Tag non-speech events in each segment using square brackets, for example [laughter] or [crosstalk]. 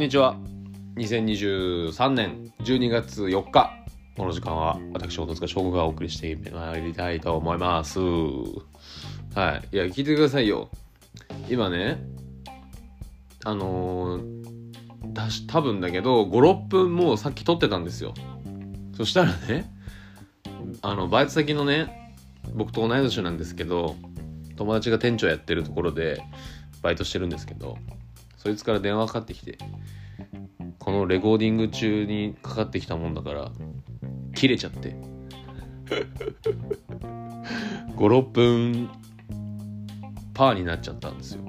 んにちは。2023年12月4日この時間は私小塚翔吾がお送りしてまいりたいと思います。はい。いや聞いてくださいよ。今ねあのー、だし多分だけど56分もうさっき撮ってたんですよ。そしたらねあのバイト先のね僕と同い年なんですけど友達が店長やってるところでバイトしてるんですけどそいつから電話かかってきてこのレコーディング中にかかってきたもんだから切れちゃって。56分パーになっちゃったんですよ。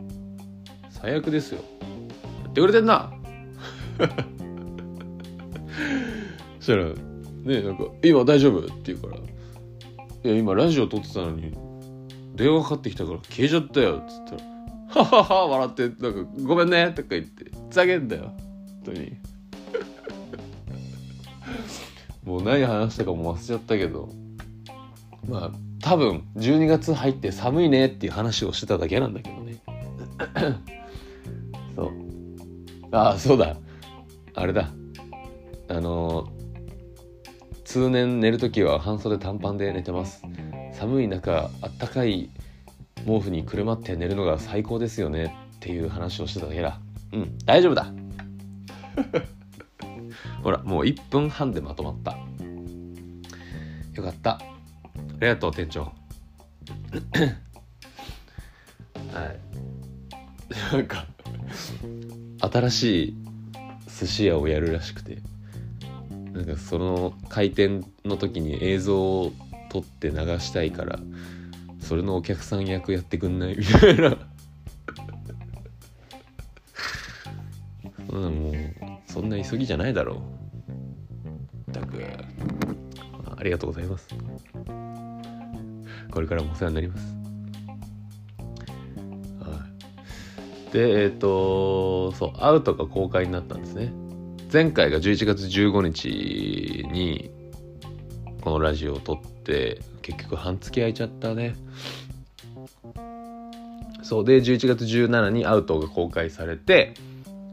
最悪ですよ。やってくれてんな。そしたらねなんか「今大丈夫?」って言うから「いや今ラジオ撮ってたのに電話かかってきたから消えちゃったよ」っつったら「ははは笑ってなんかごめんね」とか言ってふざけんだよ本当に。[laughs] もう何話したかも忘れちゃったけどまあ多分12月入って寒いねっていう話をしてただけなんだけどね。[coughs] そう。ああそうだ。あれだ。あの通年寝る時は半袖短パンで寝てます。寒い中あったかい毛布にくるまって寝るのが最高ですよねっていう話をしてただけだ。うん大丈夫だ。[laughs] ほらもう1分半でまとまった。よかった。ありがとう店長。[coughs] はい。[laughs] なんか新しい寿司屋をやるらしくて。なんかその開店の時に映像を撮って流したいからそれのお客さん役やってくんない？みたいな。そんなもうそんな急ぎじゃないだろう。たく。ありがとうございます。これからもお世話になります。でえっ、とそうアウトが公開になったんですね。前回が11月15日にこのラジオを撮って結局半月空いちゃったね。そうで11月17にアウトが公開されて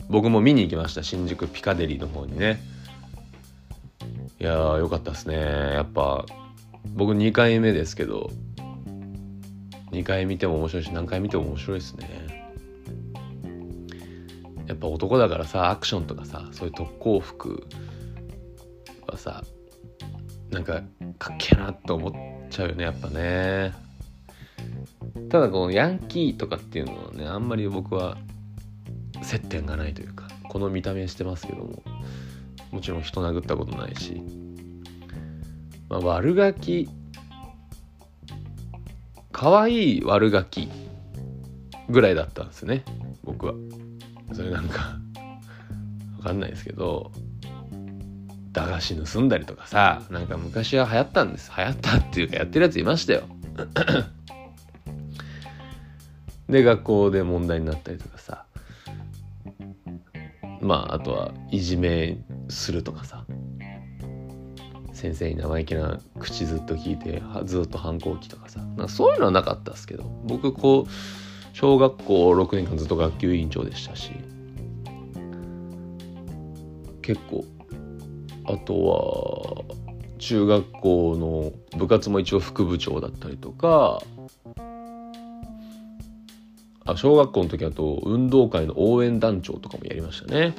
僕も見に行きました新宿ピカデリーの方にね。いやーよかったですね。やっぱ僕2回目ですけど2回見ても面白いし何回見ても面白いですね。やっぱ男だからさアクションとかさそういう特攻服はさなんかかっけなって思っちゃうよねやっぱね。ただこのヤンキーとかっていうのはねあんまり僕は接点がないというかこの見た目してますけどももちろん人殴ったことないし、まあ、悪ガキ可愛い悪ガキぐらいだったんですね僕は。それなんかわかんないですけど。駄菓子盗んだりとかさなんか昔は流行ったんです。流行ったっていうかやってるやついましたよ。[laughs] で学校で問題になったりとかさ。まああとはいじめするとかさ。先生に生意気な口ずっと聞いてずっと反抗期とかさ。なんかそういうのはなかったですけど。僕こう小学校6年間ずっと学級委員長でしたし。結構あとは中学校の部活も一応副部長だったりとかあ小学校の時あと運動会の応援団長とかもやりましたね。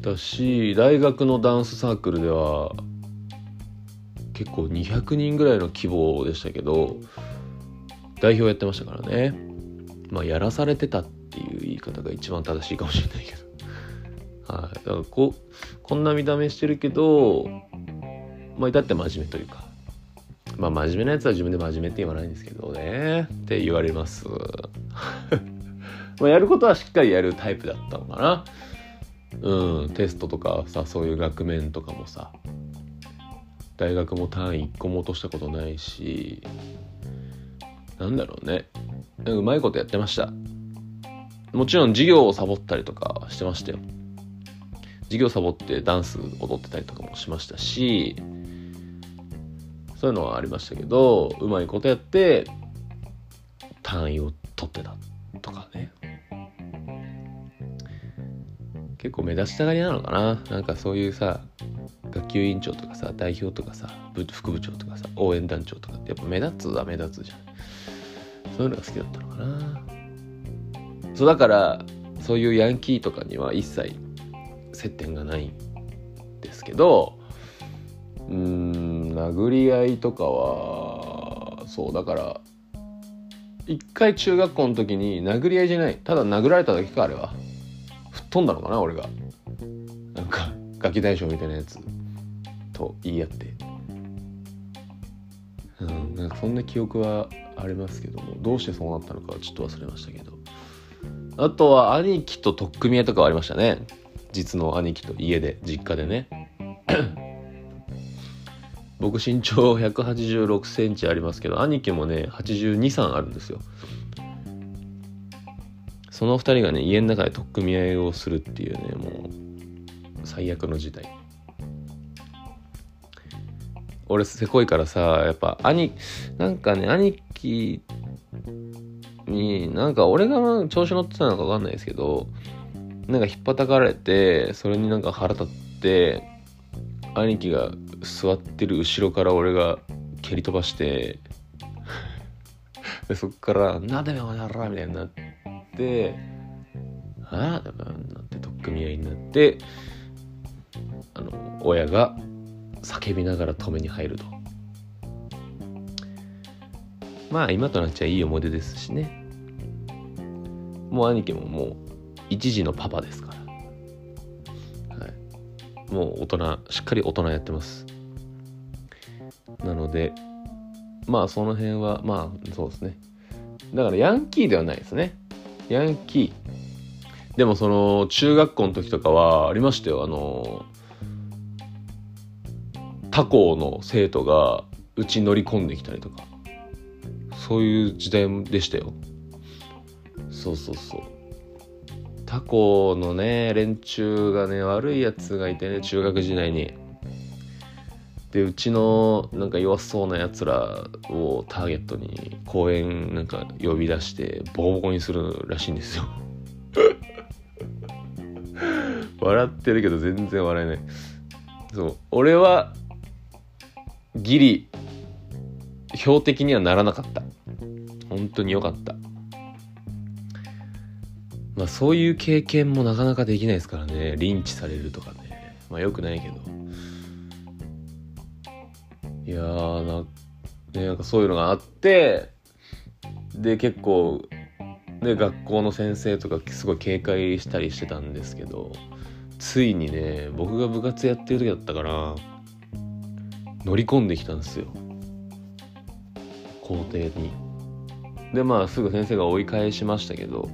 だし大学のダンスサークルでは結構200人ぐらいの規模でしたけど代表やってましたからね。まあやらされてたっていう言い方が一番正しいかもしれないけど。はい。だからここんな見た目してるけどまあ至って真面目というかまあ真面目なやつは自分で真面目って言わないんですけどねって言われます。[laughs] まあやることはしっかりやるタイプだったのかな。うんテストとかさそういう学面とかもさ大学も単位1個も落としたことないしなんだろうね。うまいことやってました。もちろん授業をサボったりとかしてましたよ。授業サボってダンス踊ってたりとかもしましたしそういうのはありましたけどうまいことやって単位を取ってたとかね。結構目立ちたがりなのかな。なんかそういうさ学級委員長とかさ代表とかさ副部長とかさ応援団長とかってやっぱ目立つは目立つじゃん。そういうのが好きだったのかな。そうだからそういうヤンキーとかには一切接点がないんですけどうん殴り合いとかはそうだから一回中学校の時に殴り合いじゃない。ただ殴られただけかあれは。吹っ飛んだのかな俺が。なんかガキ大将みたいなやつ。と言い合って。うんなんかそんな記憶はありますけども。どうしてそうなったのかはちょっと忘れましたけど。あとは兄貴と取っ組み合いとかはありましたね。実の兄貴と家で実家でね。[coughs] 僕身長186センチありますけど兄貴もね82、3あるんですよ。その2人がね家の中で取っ組み合いをするっていうねもう最悪の事態。俺せこいからさやっぱ兄なんかね兄貴になんか俺が調子乗ってたのか分かんないですけどなんか引っ叩かれてそれになんか腹立って兄貴が座ってる後ろから俺が蹴り飛ばして [laughs] でそっから「なんでもやら」みたいになって「ああ?」なって取っ組み合いになってあの親が叫びながら止めに入るとまあ今となっちゃいい思い出ですしねもう兄貴ももう一時のパパですから、はい、もう大人しっかり大人やってます。なのでまあその辺はまあそうですね。だからヤンキーではないですね。ヤンキー。でもその中学校の時とかはありましたよ。あの他校の生徒がうち乗り込んできたりとか。そういう時代でしたよ。そうそうそう。他校のね連中がね悪いやつがいてね中学時代に。でうちのなんか弱そうなやつらをターゲットに公園なんか呼び出してボコボコにするらしいんですよ。[laughs] 笑ってるけど全然笑えない。そう。俺はギリ標的にはならなかった。本当に良かった。まあそういう経験もなかなかできないですからね。リンチされるとかね。まあよくないけど。いやーな,、ね、なんかそういうのがあってで結構で学校の先生とかすごい警戒したりしてたんですけどついにね僕が部活やってる時だったから乗り込んできたんですよ。校庭に。でまあすぐ先生が追い返しましたけど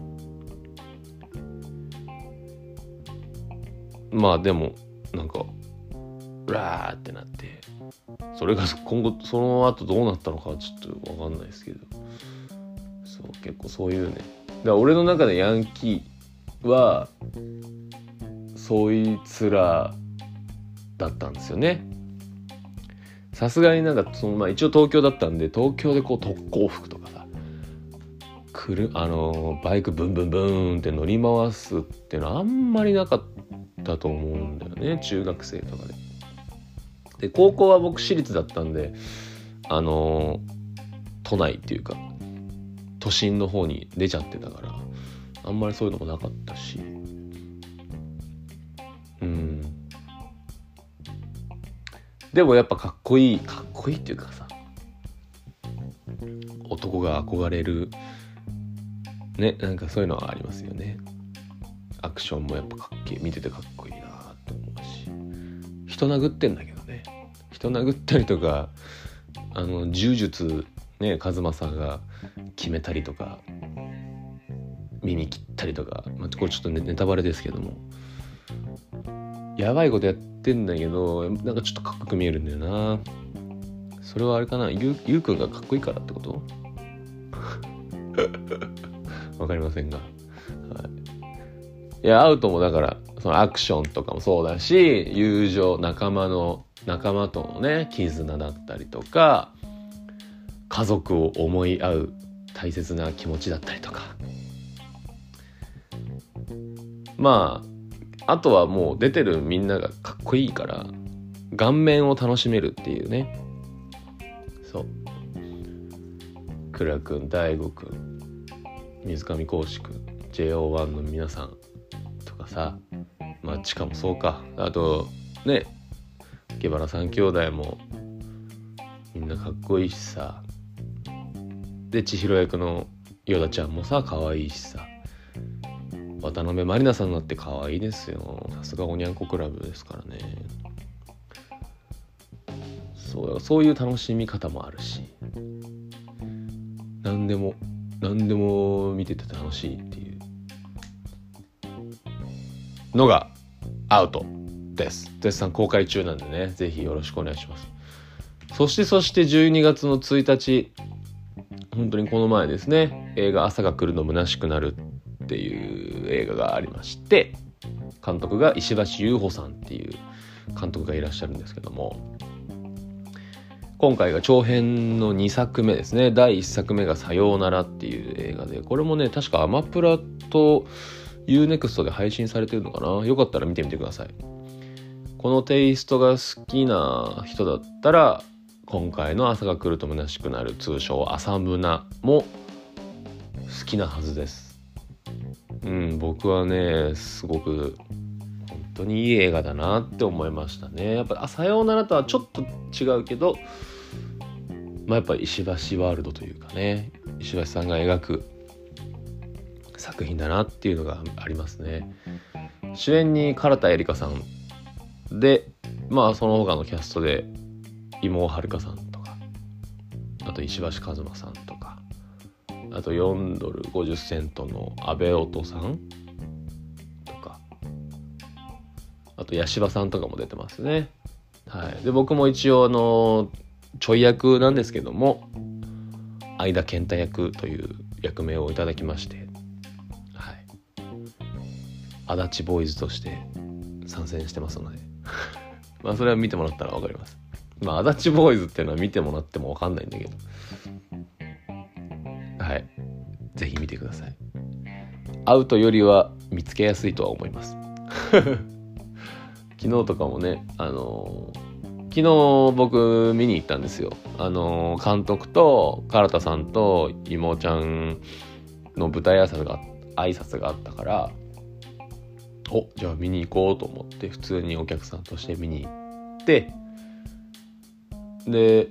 まあでもなんかうわーってなってそれが今後その後どうなったのかちょっと分かんないですけどそう結構そういうね。だから俺の中でヤンキーはそいつらだったんですよね。さすがになんかそのまあ一応東京だったんで東京でこう特攻服とかさくるあのバイクブンブンブンって乗り回すっていうのはあんまりなかったと思うんだよね中学生とかで。で高校は僕私立だったんであの都内っていうか都心の方に出ちゃってたからあんまりそういうのもなかったし。うん。でもやっぱかっこいいかっこいいっていうかさ男が憧れるねなんかそういうのはありますよね。アクションもやっぱかっけ見ててかっこいいなって思うし。人殴ってんだけどね。人殴ったりとかあの柔術ね和正が決めたりとか耳切ったりとか、まあ、これちょっとネタバレですけども。やばいことやってんだけどなんかちょっとかっこよく見えるんだよな。それはあれかな？ゆゆうくんがかっこいいからってこと？[laughs] わかりませんが、い、やアウトもだからそのアクションとかもそうだし友情仲間の仲間とのね絆だったりとか家族を思い合う大切な気持ちだったりとか。まああとはもう出てるみんながかっこいいから顔面を楽しめるっていうね。そう。倉くん大悟くん水上浩司くん JO1 の皆さん。さまあ地下もそうか。あとね池原三兄弟もみんなかっこいいしさ。で千尋役のヨダちゃんもさ可愛いしさ。渡辺満里奈さんだって可愛いですよ。さすがおにゃんこクラブですからね。そうそういう楽しみ方もあるし。何でも何でも見てて楽しい。のがアウトです。絶賛公開中なんでね是非よろしくお願いします。そしてそして12月の1日本当にこの前ですね映画「朝が来るの虚しくなる」っていう映画がありまして監督が石橋優穂さんっていう監督がいらっしゃるんですけども今回が長編の2作目ですね。第1作目が「さようなら」っていう映画でこれもね確かアマプラと UNEXT で配信されてるのかな？よかったら見てみてください。このテイストが好きな人だったら今回の朝が来ると虚しくなる通称朝胸も好きなはずです。うん僕はねすごく本当にいい映画だなって思いましたね。やっぱ「さようなら」とはちょっと違うけどまあやっぱ石橋ワールドというかね石橋さんが描く作品だなっていうのがありますね。主演に唐田絵里香さんでまあその他のキャストで妹尾遥さんとかあと石橋一馬さんとかあと4ドル50セントの阿部音さんとかあと八柴さんとかも出てますね。はい。で僕も一応あのちょい役なんですけども相田健太役という役名をいただきまして足立ボーイズとして参戦してますので [laughs] まあそれは見てもらったら分かりますまあ、足立ボーイズっていうのは見てもらってもわかんないんだけど。はい。ぜひ見てください。会うとよりは見つけやすいとは思います。[laughs] 昨日とかもね、あのー、昨日僕見に行ったんですよ。あの、監督と唐田さんと妹ちゃんの舞台挨拶が挨拶があったから、おじゃあ見に行こうと思って普通にお客さんとして見に行ってで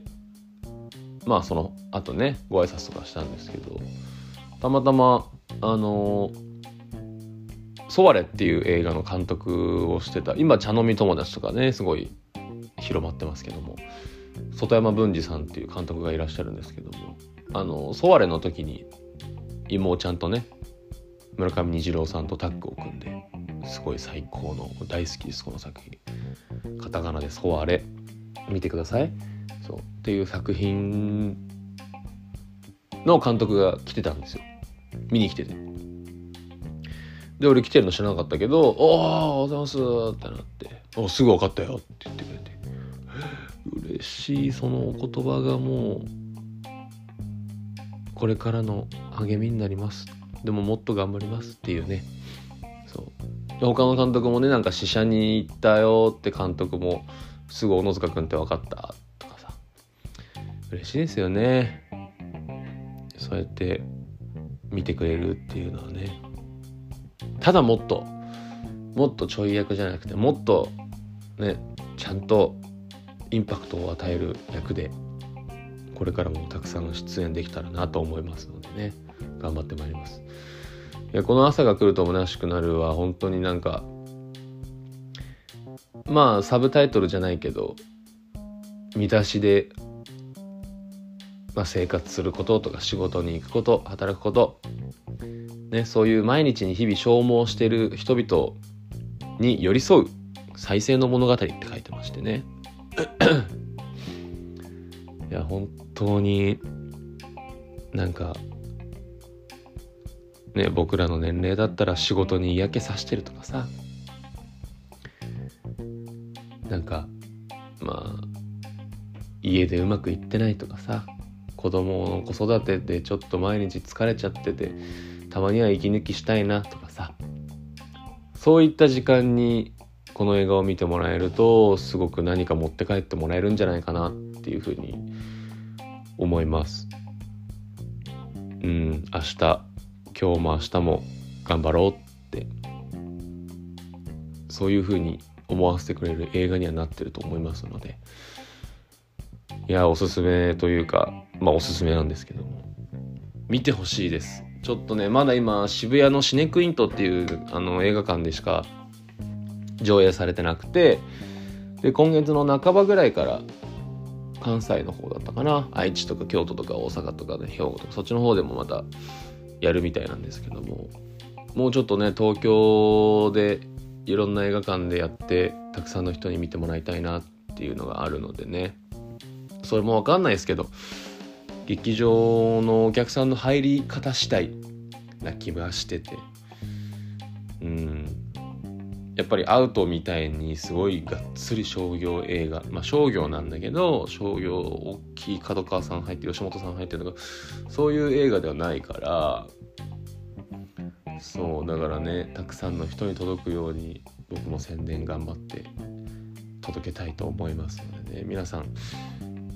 まあその後ねご挨拶とかしたんですけどたまたまあの「ソワレ」っていう映画の監督をしてた今茶飲み友達とかねすごい広まってますけども外山文治さんっていう監督がいらっしゃるんですけどもあのソワレの時に妹ちゃんとね村上虹郎さんとタッグを組んですごい最高の大好きですこの作品。カタカナで「ソワレ」見てください。そう。っていう作品の監督が来てたんですよ。見に来てて。で俺来てるの知らなかったけど「おおおはようございます」ってなって「おすぐ分かったよ」って言ってくれて。嬉しいそのお言葉がもうこれからの励みになります。でももっと頑張りますっていうね。他の監督もねなんか試写に行ったよって監督もすぐ小野塚君って分かったとかさ。嬉しいですよね。そうやって見てくれるっていうのはね。ただもっともっとちょい役じゃなくてもっとねちゃんとインパクトを与える役でこれからもたくさん出演できたらなと思いますのでね。頑張ってまいります。いやこの朝が来ると虚しくなるは本当になんかまあサブタイトルじゃないけど見出しでまあ、生活することとか仕事に行くこと働くこと、ね、そういう毎日に日々消耗してる人々に寄り添う再生の物語って書いてましてね。[laughs] いや本当になんかね僕らの年齢だったら仕事に嫌気さしてるとかさ。なんかまあ家でうまくいってないとかさ。子供の子育てでちょっと毎日疲れちゃっててたまには息抜きしたいなとかさ。そういった時間にこの映画を見てもらえるとすごく何か持って帰ってもらえるんじゃないかなっていうふうに思います。うん明日。今日も明日も頑張ろうってそういうふうに思わせてくれる映画にはなってると思いますのでいやおすすめというかまあおすすめなんですけども見てほしいです。ちょっとねまだ今渋谷のシネクイントっていうあの映画館でしか上映されてなくてで今月の半ばぐらいから関西の方だったかな。愛知とか京都とか大阪とかね兵庫とかそっちの方でもまたやるみたいなんですけどももうちょっとね東京でいろんな映画館でやってたくさんの人に見てもらいたいなっていうのがあるのでね。それも分かんないですけど劇場のお客さんの入り方次第な気はしてて。うん。やっぱりアウトみたいにすごいがっつり商業映画。まあ商業なんだけど商業大きい角川さん入って吉本さん入ってるとかそういう映画ではないから。そうだからねたくさんの人に届くように僕も宣伝頑張って届けたいと思いますのでね。皆さん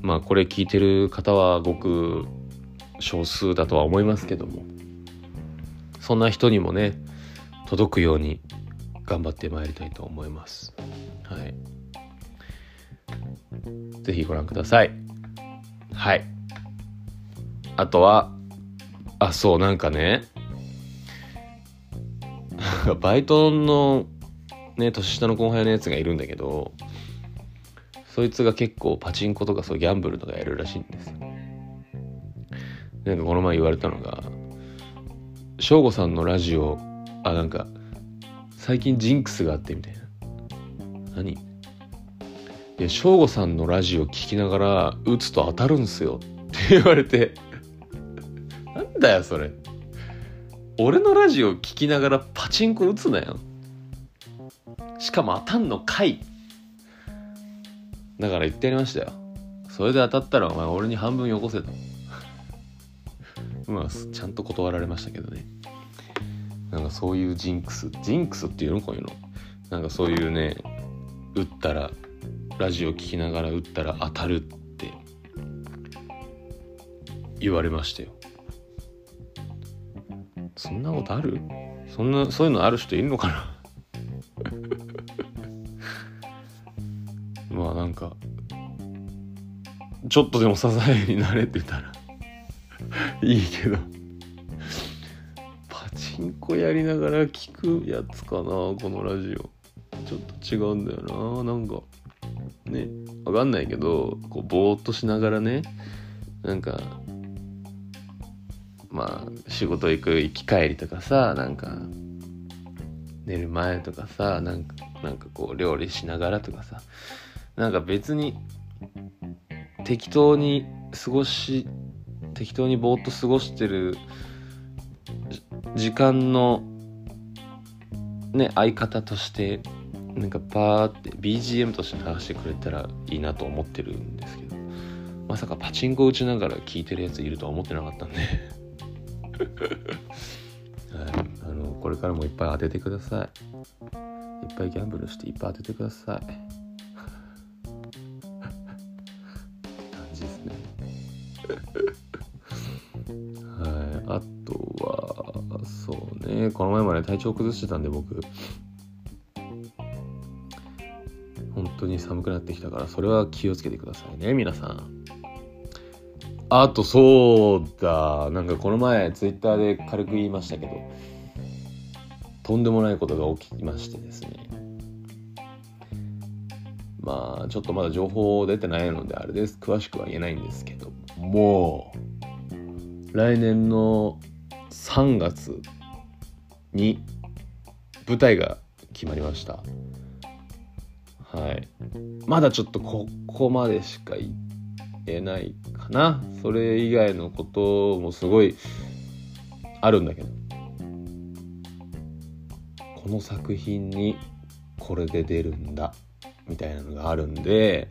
まあこれ聞いてる方はごく少数だとは思いますけどもそんな人にもね届くように頑張ってまいりたいと思います。はい。是非ご覧ください。はい。あとはあそうなんかね。バイトのね年下の後輩のやつがいるんだけどそいつが結構パチンコとかそうギャンブルとかやるらしいんです。よ。なんかこの前言われたのが省吾さんのラジオあなんか最近ジンクスがあってみたいな。何？いや省吾さんのラジオ聞きながら打つと当たるんすよ。って言われて。なんだよそれ。俺のラジオ聞きながらパチンコ打つなよ。しかも当たんのかい。だから言ってやりましたよ。それで当たったらお前俺に半分よこせと。[laughs] まあちゃんと断られましたけどね。なんかそういうジンクスジンクスっていうの？こういうの。なんかそういうね打ったらラジオ聞きながら打ったら当たるって言われましたよ。そんなことある？そんなそういうのある人いるのかな？[laughs] まあなんかちょっとでも支えになれてたら [laughs] いいけど。パチンコやりながら聞くやつかなこのラジオ。ちょっと違うんだよな。なんかねわかんないけどこうぼーっとしながらねなんかまあ仕事行く行き帰りとかさなんか寝る前とかさなんかなんかこう料理しながらとかさなんか別に適当に過ごし適当にぼーっと過ごしてる時間のね相方としてなんかパーって BGM として流してくれたらいいなと思ってるんですけどまさかパチンコ打ちながら聞いてるやついるとは思ってなかったんで。[laughs] はい、あのこれからもいっぱい当ててください。いっぱいギャンブルしていっぱい当ててください。[laughs] 感じですね。[laughs] はい。あとそうね。この前まで体調崩してたんで僕。本当に寒くなってきたからそれは気をつけてくださいね皆さん。あとそうだ。なんかこの前ツイッターで軽く言いましたけどとんでもないことが起きましてですね。まあちょっとまだ情報出てないのであれです。詳しくは言えないんですけども。う来年の3月に舞台が決まりました。はい。まだちょっとここまでしか言えないかな。それ以外のこともすごいあるんだけど。この作品にこれで出るんだ。みたいなのがあるんで。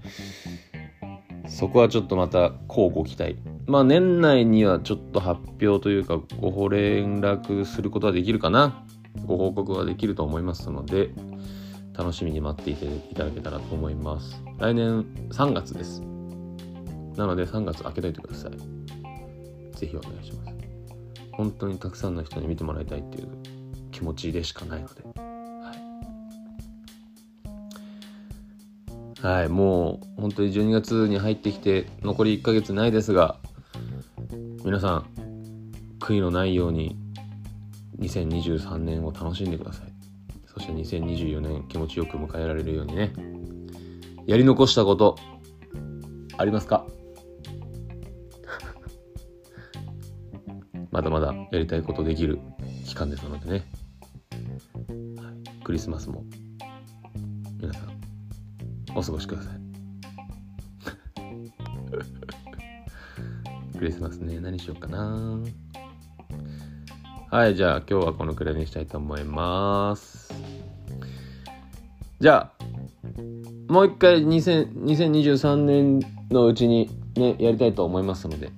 そこはちょっとまた乞うご期待。まあ年内にはちょっと発表というかご連絡することはできるかな。ご報告ができると思いますので楽しみに待っていていただけたらと思います。来年3月です。なので3月開けといてください。ぜひお願いします。本当にたくさんの人に見てもらいたいっていう気持ちでしかないので。はい、もう本当に12月に入ってきて残り1ヶ月ないですが皆さん悔いのないように2023年を楽しんでください。そして2024年気持ちよく迎えられるようにね。やり残したことありますか？[laughs] まだまだやりたいことできる期間ですのでね、はい、クリスマスも皆さんお過ごしください。[laughs] クリスマスね。何しようかな。はいじゃあ今日はこのくらいにしたいと思います。じゃあもう一回2023年のうちにねやりたいと思いますので。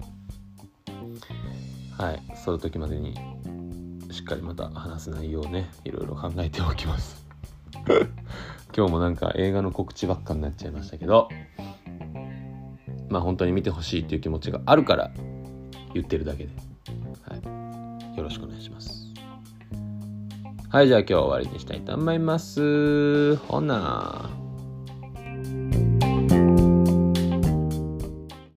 はいその時までにしっかりまた話す内容をねいろいろ考えておきます。今日もなんか映画の告知ばっかになっちゃいましたけどまあ本当に見てほしいっていう気持ちがあるから言ってるだけで、はい、よろしくお願いします。はいじゃあ今日は終わりにしたいと思います。ほな